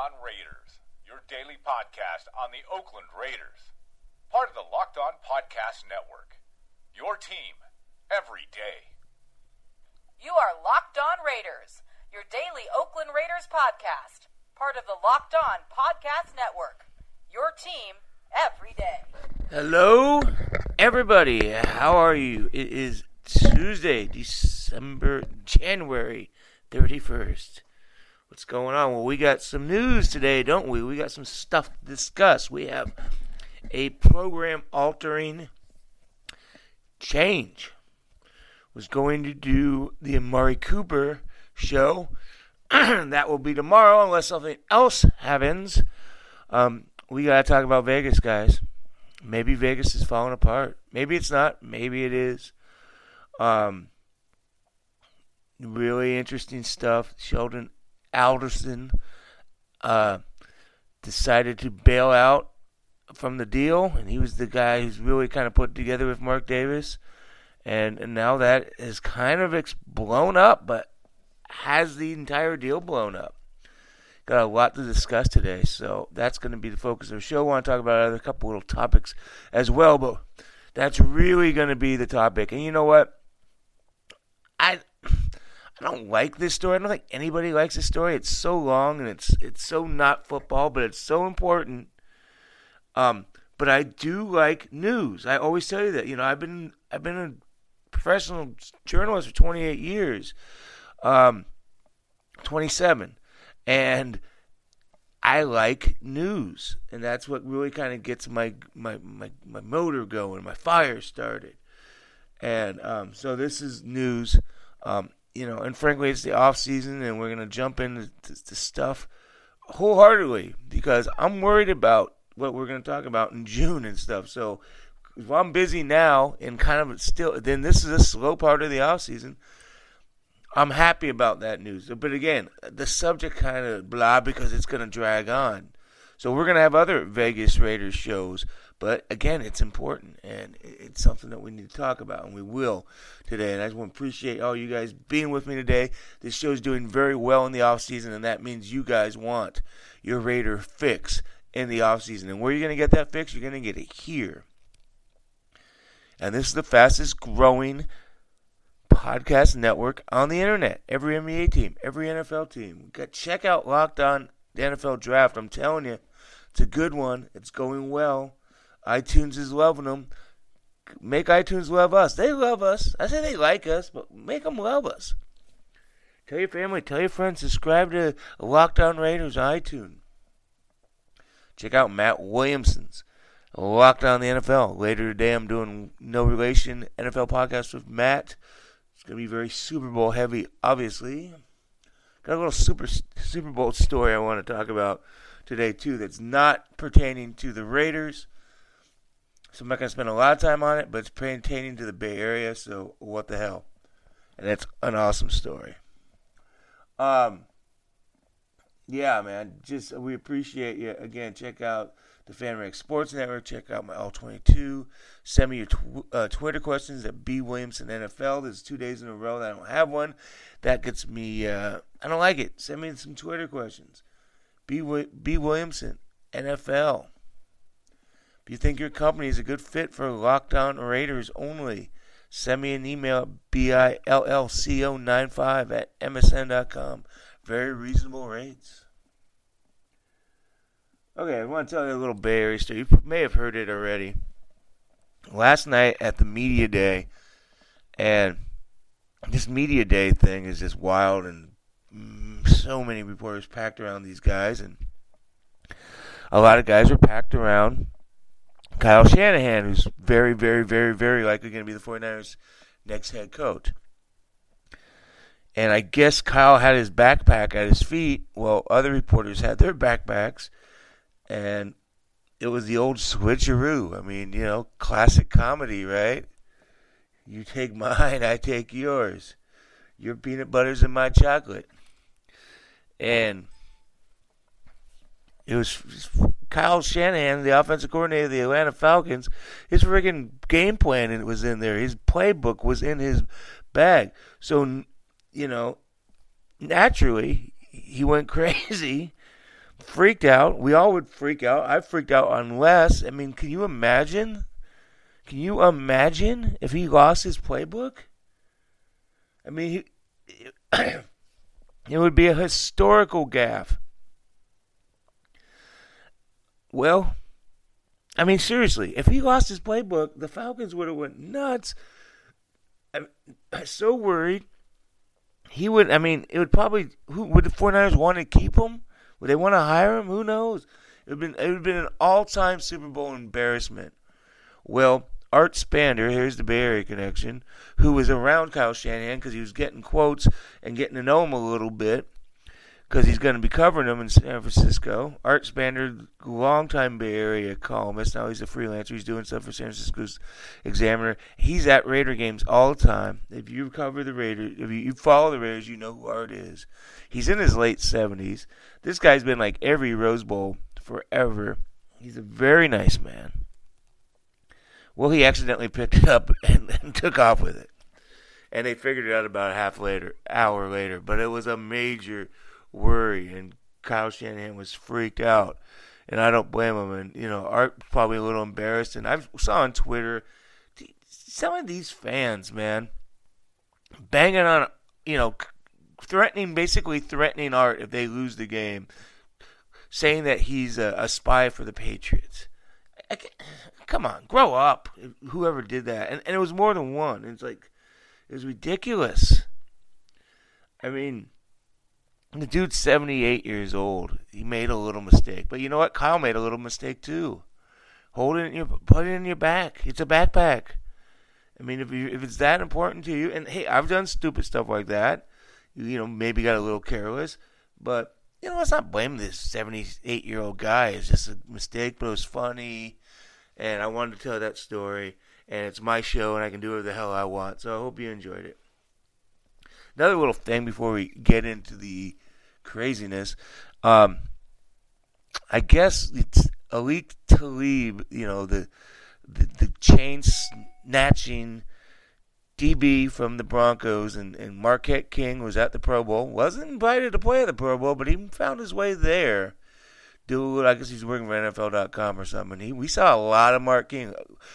On Raiders, your daily podcast on the Oakland Raiders. Part of the Locked On Podcast Network. Your team every day. You are Locked On Raiders, your daily Oakland Raiders podcast. Part of the Locked On Podcast Network. Your team every day. Hello, everybody. How are you? It is Tuesday, December, January 31st. What's going on? Well, we got some news today, don't we? We got some stuff to discuss. We have a program altering change. Was going to do the Amari Cooper show. that will be tomorrow, unless something else happens. Um, we got to talk about Vegas, guys. Maybe Vegas is falling apart. Maybe it's not. Maybe it is. Um, really interesting stuff. Sheldon Adelson uh, decided to bail out from the deal, and he was the guy who's really kind of put together with Mark Davis. And, and now that is kind of ex- blown up, but has the entire deal blown up? Got a lot to discuss today, so that's going to be the focus of the show. I want to talk about a couple little topics as well, but that's really going to be the topic. And you know what? I I don't like this story. I don't think anybody likes this story. It's so long and it's it's so not football, but it's so important. Um, but I do like news. I always tell you that. You know, I've been I've been a professional journalist for 28 years, um, 27, and I like news, and that's what really kind of gets my my my my motor going, my fire started. And um, so this is news. Um, you know, and frankly, it's the off season, and we're gonna jump into the stuff wholeheartedly because I'm worried about what we're gonna talk about in June and stuff. So if I'm busy now and kind of still, then this is a slow part of the off season. I'm happy about that news, but again, the subject kind of blah because it's gonna drag on. So we're gonna have other Vegas Raiders shows, but again, it's important and it's something that we need to talk about, and we will today. And I just want to appreciate all you guys being with me today. This show is doing very well in the off season, and that means you guys want your Raider fix in the off season. And where are you going to get that fix? You're going to get it here. And this is the fastest growing podcast network on the internet. Every NBA team, every NFL team. Check out Locked On the NFL Draft. I'm telling you, it's a good one. It's going well. iTunes is loving them. Make iTunes love us. They love us. I say they like us, but make them love us. Tell your family, tell your friends, subscribe to Locked On Raiders on iTunes. Check out Matt Williamson's Locked On the NFL. Later today, I'm doing No Relation NFL podcast with Matt. It's going to be very Super Bowl heavy, obviously. Got a little Super Super Bowl story I want to talk about today, too, that's not pertaining to the Raiders. So I'm not going to spend a lot of time on it, but it's pertaining to the Bay Area, so what the hell. And it's an awesome story. Um, yeah, man, just we appreciate you. Again, check out the FanRag Sports Network. Check out my All 22. Send me your tw- uh, Twitter questions at B Williamson NFL. There's two days in a row that I don't have one. That gets me. Uh, I don't like it. Send me some Twitter questions. B B Williamson NFL. If you think your company is a good fit for Locked On Raiders only, send me an email at billco95 at msn.com. Very reasonable rates. Okay, I want to tell you a little Bay Area story. You may have heard it already. Last night at the media day, and this media day thing is just wild, and so many reporters packed around these guys, and a lot of guys were packed around Kyle Shanahan, who's very, very, very, very likely going to be the 49ers' next head coach. And I guess Kyle had his backpack at his feet while other reporters had their backpacks. And it was the old switcheroo. I mean, you know, classic comedy, right? You take mine, I take yours. Your peanut butter's in my chocolate. And it was Kyle Shanahan, the offensive coordinator of the Atlanta Falcons. His friggin' game plan was in there. His playbook was in his bag. So, you know, naturally, he went crazy, freaked out. We all would freak out. I freaked out unless, I mean, can you imagine? Can you imagine if he lost his playbook? I mean, he, it would be a historical gaffe. Well, I mean, seriously, if he lost his playbook, the Falcons would have went nuts. I'm, so worried. He would. I mean, it would probably. Who would the 49ers want to keep him? Would they want to hire him? Who knows? It would been. It would have been an all-time Super Bowl embarrassment. Well, Art Spander, here's the Bay Area connection, who was around Kyle Shanahan because he was getting quotes and getting to know him a little bit because he's going to be covering them in San Francisco. Art Spander, longtime Bay Area columnist, now he's a freelancer. He's doing stuff for San Francisco's Examiner. He's at Raider games all the time. If you cover the Raiders, if you, follow the Raiders, you know who Art is. He's in his late 70s. This guy's been like every Rose Bowl forever. He's a very nice man. Well, he accidentally picked it up and, and took off with it. And they figured it out about a half later, hour later. But it was a major worry, and Kyle Shanahan was freaked out, and I don't blame him. And you know, Art probably a little embarrassed. And I saw on Twitter some of these fans, man, banging on, you know, threatening, basically threatening Art if they lose the game, saying that he's a, a spy for the Patriots. Come on, grow up. Whoever did that, and and it was more than one. It's like it was ridiculous. I mean, the dude's 78 years old. He made a little mistake. But you know what? Kyle made a little mistake too. Hold it in your put it in your back. It's a backpack. I mean, if you if it's that important to you, and hey, I've done stupid stuff like that. You, you know, maybe got a little careless, but you know, let's not blame this 78 year old guy. It's just a mistake, but it was funny, and I wanted to tell that story. And it's my show, and I can do whatever the hell I want. So I hope you enjoyed it. Another little thing before we get into the craziness. Um, I guess it's Aqib Talib, you know, the, the, the chain snatching DB from the Broncos, and, and Marquette King was at the Pro Bowl. Wasn't invited to play at the Pro Bowl, but he found his way there. Dude, I guess he's working for NFL.com or something. He, we saw a lot of Marquette King.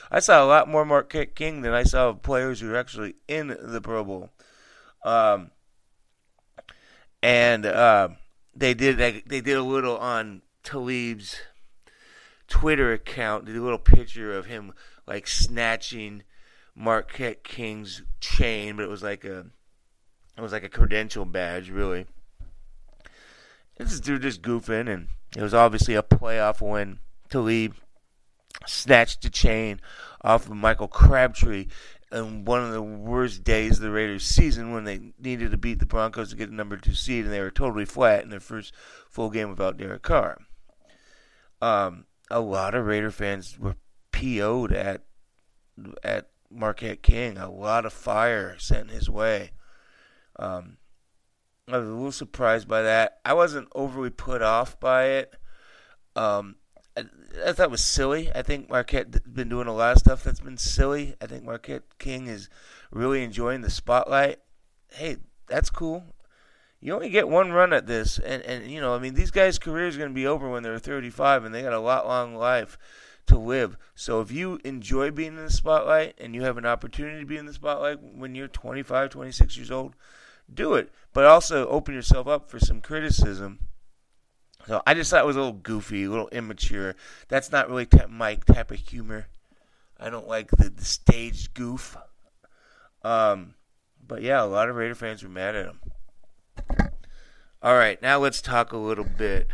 I saw a lot more Marquette King than I saw players who were actually in the Pro Bowl. Um, and uh, they did they did a little on Talib's Twitter account. Did a little picture of him like snatching Marquette King's chain, but it was like a it was like a credential badge, really. This dude just goofing, and it was obviously a playoff win. Talib snatched the chain off of Michael Crabtree in one of the worst days of the Raiders' season when they needed to beat the Broncos to get the number two seed, and they were totally flat in their first full game without Derek Carr. Um, a lot of Raider fans were PO'd at at Marquette King. A lot of fire sent his way. Um, I was a little surprised by that. I wasn't overly put off by it. Um, I, I thought it was silly. I think Marquette's been doing a lot of stuff that's been silly. I think Marquette King is really enjoying the spotlight. Hey, that's cool. You only get one run at this, and and you know, I mean, these guys' careers are going to be over when they're 35, and they got a lot long life to live. So if you enjoy being in the spotlight and you have an opportunity to be in the spotlight when you're 25, 26 years old, do it. But also open yourself up for some criticism so I just thought it was a little goofy, a little immature. That's not really t- my type of humor. I don't like the, the staged goof. Um, but yeah, a lot of Raider fans were mad at him. All right, now let's talk a little bit.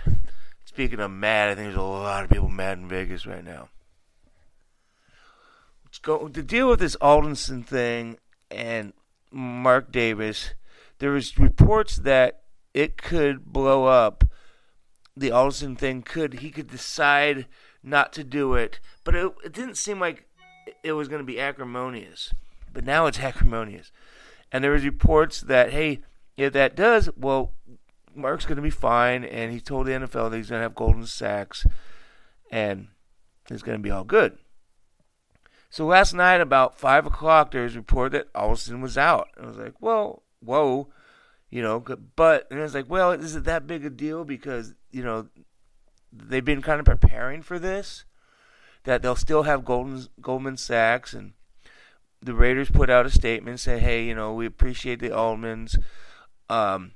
Speaking of mad, I think there's a lot of people mad in Vegas right now. Let's go to deal with this Adelson thing and Mark Davis there was reports that it could blow up. The Adelson thing could he could decide not to do it, but it, it didn't seem like it was going to be acrimonious. But now it's acrimonious, and there was reports that hey, if that does, well, Mark's going to be fine, and he told the NFL that he's going to have Goldman Sachs, and it's going to be all good. So last night, about five o'clock, there was a report that Adelson was out. I was like, well, whoa, you know. But and it's like, well, is it that big a deal? Because you know they've been kind of preparing for this, that they'll still have Golden Goldman Sachs and the Raiders put out a statement saying, hey, you know, we appreciate the Adelsons, um,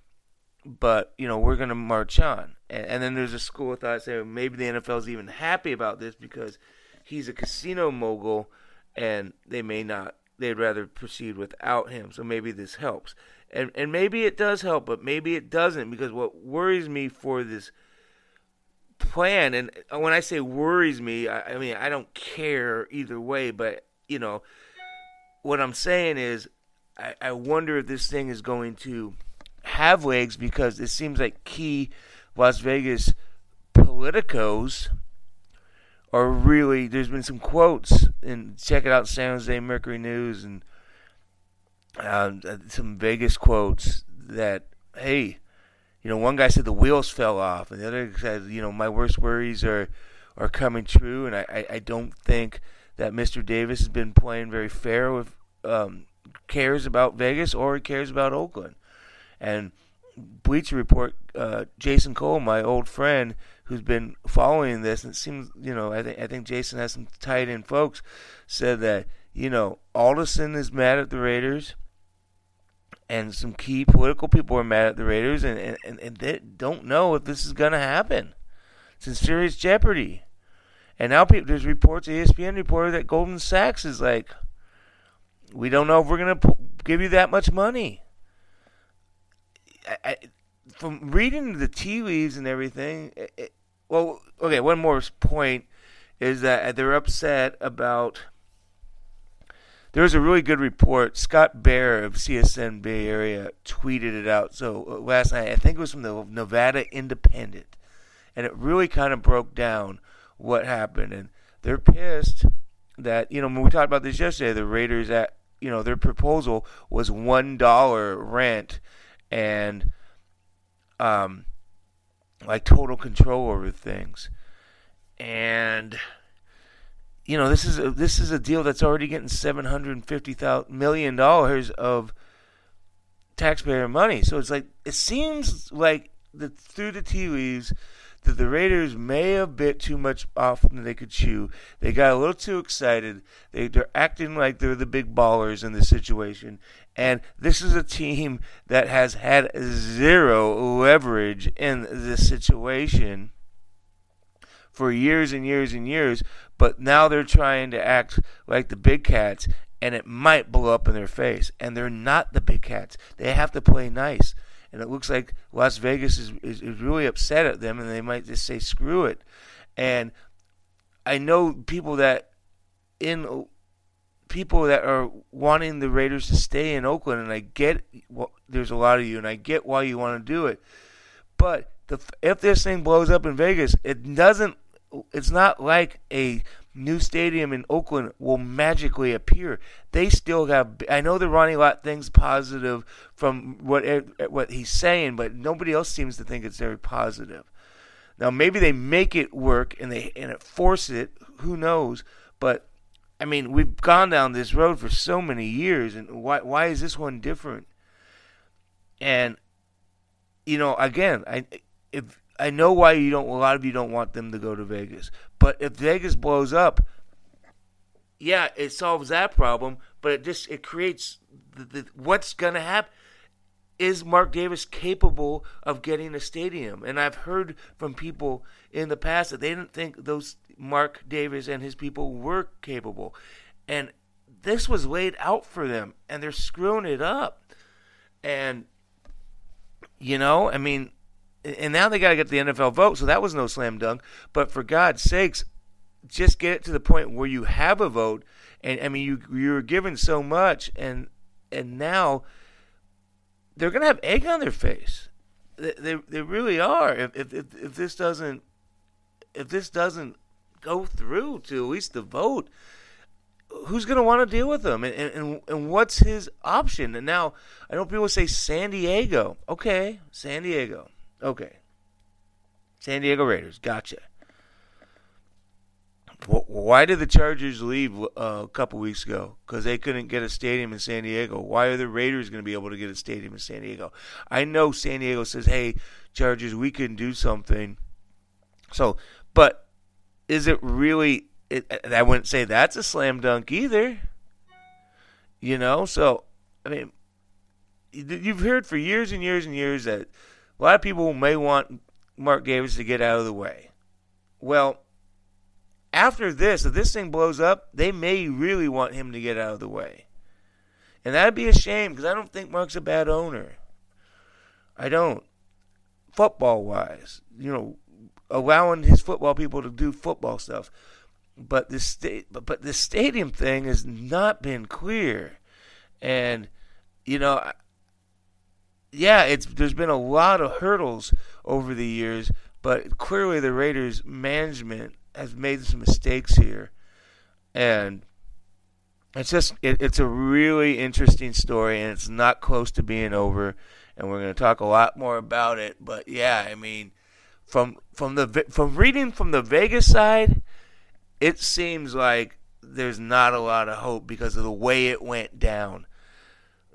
but you know we're to march on. And, and, then there's a school of thought saying maybe the NFL is even happy about this because he's a casino mogul and they may not they'd rather proceed without him. So maybe this helps. And and maybe it does help but maybe it doesn't because what worries me for this plan and when i say worries me I, I mean i don't care either way but you know what i'm saying is I, I wonder if this thing is going to have legs because it seems like key las vegas politicos are really there's been some quotes and check it out San Jose Mercury News and um, uh, some Vegas quotes that hey you know one guy said the wheels fell off and the other said you know my worst worries are are coming true and I, I, I don't think that Mr. Davis has been playing very fair with um, cares about Vegas or cares about Oakland and Bleacher Report uh, Jason Cole my old friend who's been following this, and it seems, you know, I think I think Jason has some tight end folks said that you know Adelson is mad at the Raiders, and some key political people are mad at the Raiders, and and, and they don't know if this is going to happen. It's in serious jeopardy. And now people, there's reports, ESPN reported that Goldman Sachs is like, we don't know if we're going to give you that much money. I, from reading the tea leaves and everything, it, well, okay, one more point is that they're upset about. There was a really good report. Scott Bair of CSN Bay Area tweeted it out. So uh, last night, I think it was from the Nevada Independent, and it really kind of broke down what happened. And they're pissed that you know when we talked about this yesterday, the Raiders at you know their proposal was one dollar rent, and um, like total control over things. And you know, this is a, this is a deal that's already getting seven hundred fifty million dollars of taxpayer money. So it's like it seems like the, through the tea leaves that the Raiders may have bit too much off than they could chew. They got a little too excited. They, they're acting like they're the big ballers in this situation. And this is a team that has had zero leverage in this situation for years and years and years. But now they're trying to act like the big cats, and it might blow up in their face. And they're not the big cats. They have to play nice and it looks like Las Vegas is, is, is really upset at them, and they might just say screw it. And I know people that in people that are wanting the Raiders to stay in Oakland, and I get well, there's a lot of you, and I get why you want to do it. But the, if this thing blows up in Vegas, it doesn't. It's not like a new stadium in Oakland will magically appear. They still have. I know the Ronnie Lott thing's positive from what what he's saying, but nobody else seems to think it's very positive. Now maybe they make it work and they and it force it. Who knows? But I mean, we've gone down this road for so many years, and why why is this one different? And you know, again, I if I know why you don't. A lot of you don't want them to go to Vegas, but if Vegas blows up, yeah, it solves that problem. But it just it creates the, the, what's gonna happen. Is Mark Davis capable of getting a stadium? And I've heard from people in the past that they didn't think those Mark Davis and his people were capable, and this was laid out for them, and they're screwing it up. And you know, I mean, and now they got to get the NFL vote, so that was no slam dunk. But for God's sakes, just get it to the point where you have a vote. And I mean, you you're given so much, and and now they're going to have egg on their face. They, they, they really are. If, if, if, if this doesn't, if this doesn't go through to at least the vote, who's going to want to deal with them? And, and, and what's his option? And now, I know people say San Diego. Okay, San Diego. Okay. San Diego Raiders. Gotcha. Why did the Chargers leave uh, a couple weeks ago? Because they couldn't get a stadium in San Diego. Why are the Raiders going to be able to get a stadium in San Diego? I know San Diego says, "Hey, Chargers, we can do something." So, but is it really? It, I wouldn't say that's a slam dunk either. You know, so I mean, you've heard for years and years and years that a lot of people may want Mark Davis to get out of the way. Well after this, if this thing blows up, they may really want him to get out of the way. And that'd be a shame because I don't think Mark's a bad owner. I don't. Football wise, you know, allowing his football people to do football stuff. But the state, but, but the stadium thing has not been clear, and you know, yeah, it's there's been a lot of hurdles over the years, but clearly the Raiders management has made some mistakes here, and it's just it, it's a really interesting story, and it's not close to being over. And we're going to talk a lot more about it. But yeah, I mean, from from the from reading from the Vegas side, it seems like there's not a lot of hope because of the way it went down.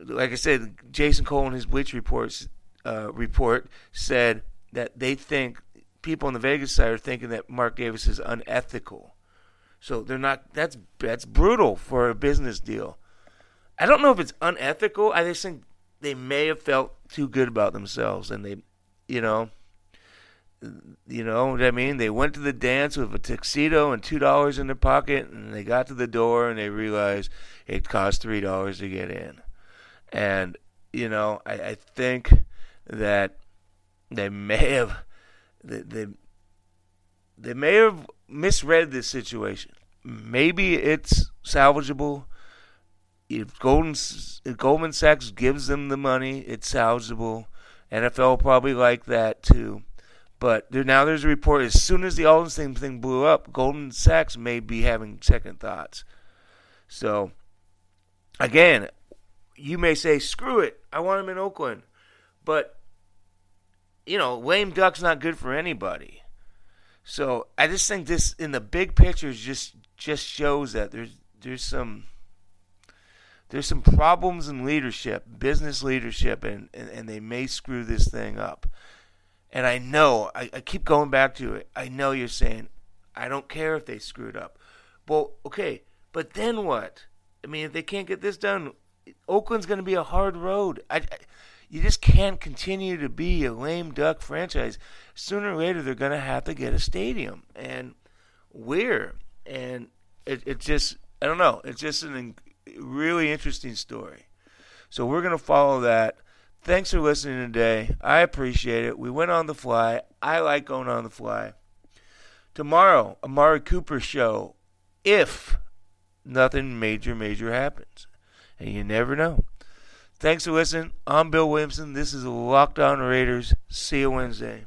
Like I said, Jason Cole in his Bleacher Report's uh, report said that they think people on the Vegas side are thinking that Mark Davis is unethical. So they're not. That's that's brutal for a business deal. I don't know if it's unethical. I just think they may have felt too good about themselves, and they, you know, you know what I mean. They went to the dance with a tuxedo and two dollars in their pocket, and they got to the door and they realized it cost three dollars to get in. And you know, I, I think that they may have they, they they may have misread this situation. Maybe it's salvageable. If Golden if Goldman Sachs gives them the money, it's salvageable. NFL probably like that too. But there, now there's a report as soon as the Aldenstein thing blew up, Goldman Sachs may be having second thoughts. So, again, you may say, screw it, I want him in Oakland. But you know, lame duck's not good for anybody. So I just think this, in the big picture, just just shows that there's there's some there's some problems in leadership, business leadership, and, and, and they may screw this thing up. And I know, I, I keep going back to it. I know you're saying, I don't care if they screwed up. Well, okay, but then what? I mean, if they can't get this done, Oakland's going to be a hard road. I, I you just can't continue to be a lame duck franchise. Sooner or later, they're going to have to get a stadium, and where? And it, it just, I don't know. It's just a really interesting story. So we're going to follow that. Thanks for listening today. I appreciate it. We went on the fly. I like going on the fly. Tomorrow, Amari Cooper show. If nothing major, major happens, and you never know. Thanks for listening. I'm Bill Williamson. This is Locked On Raiders. See you Wednesday.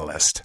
Catalyst.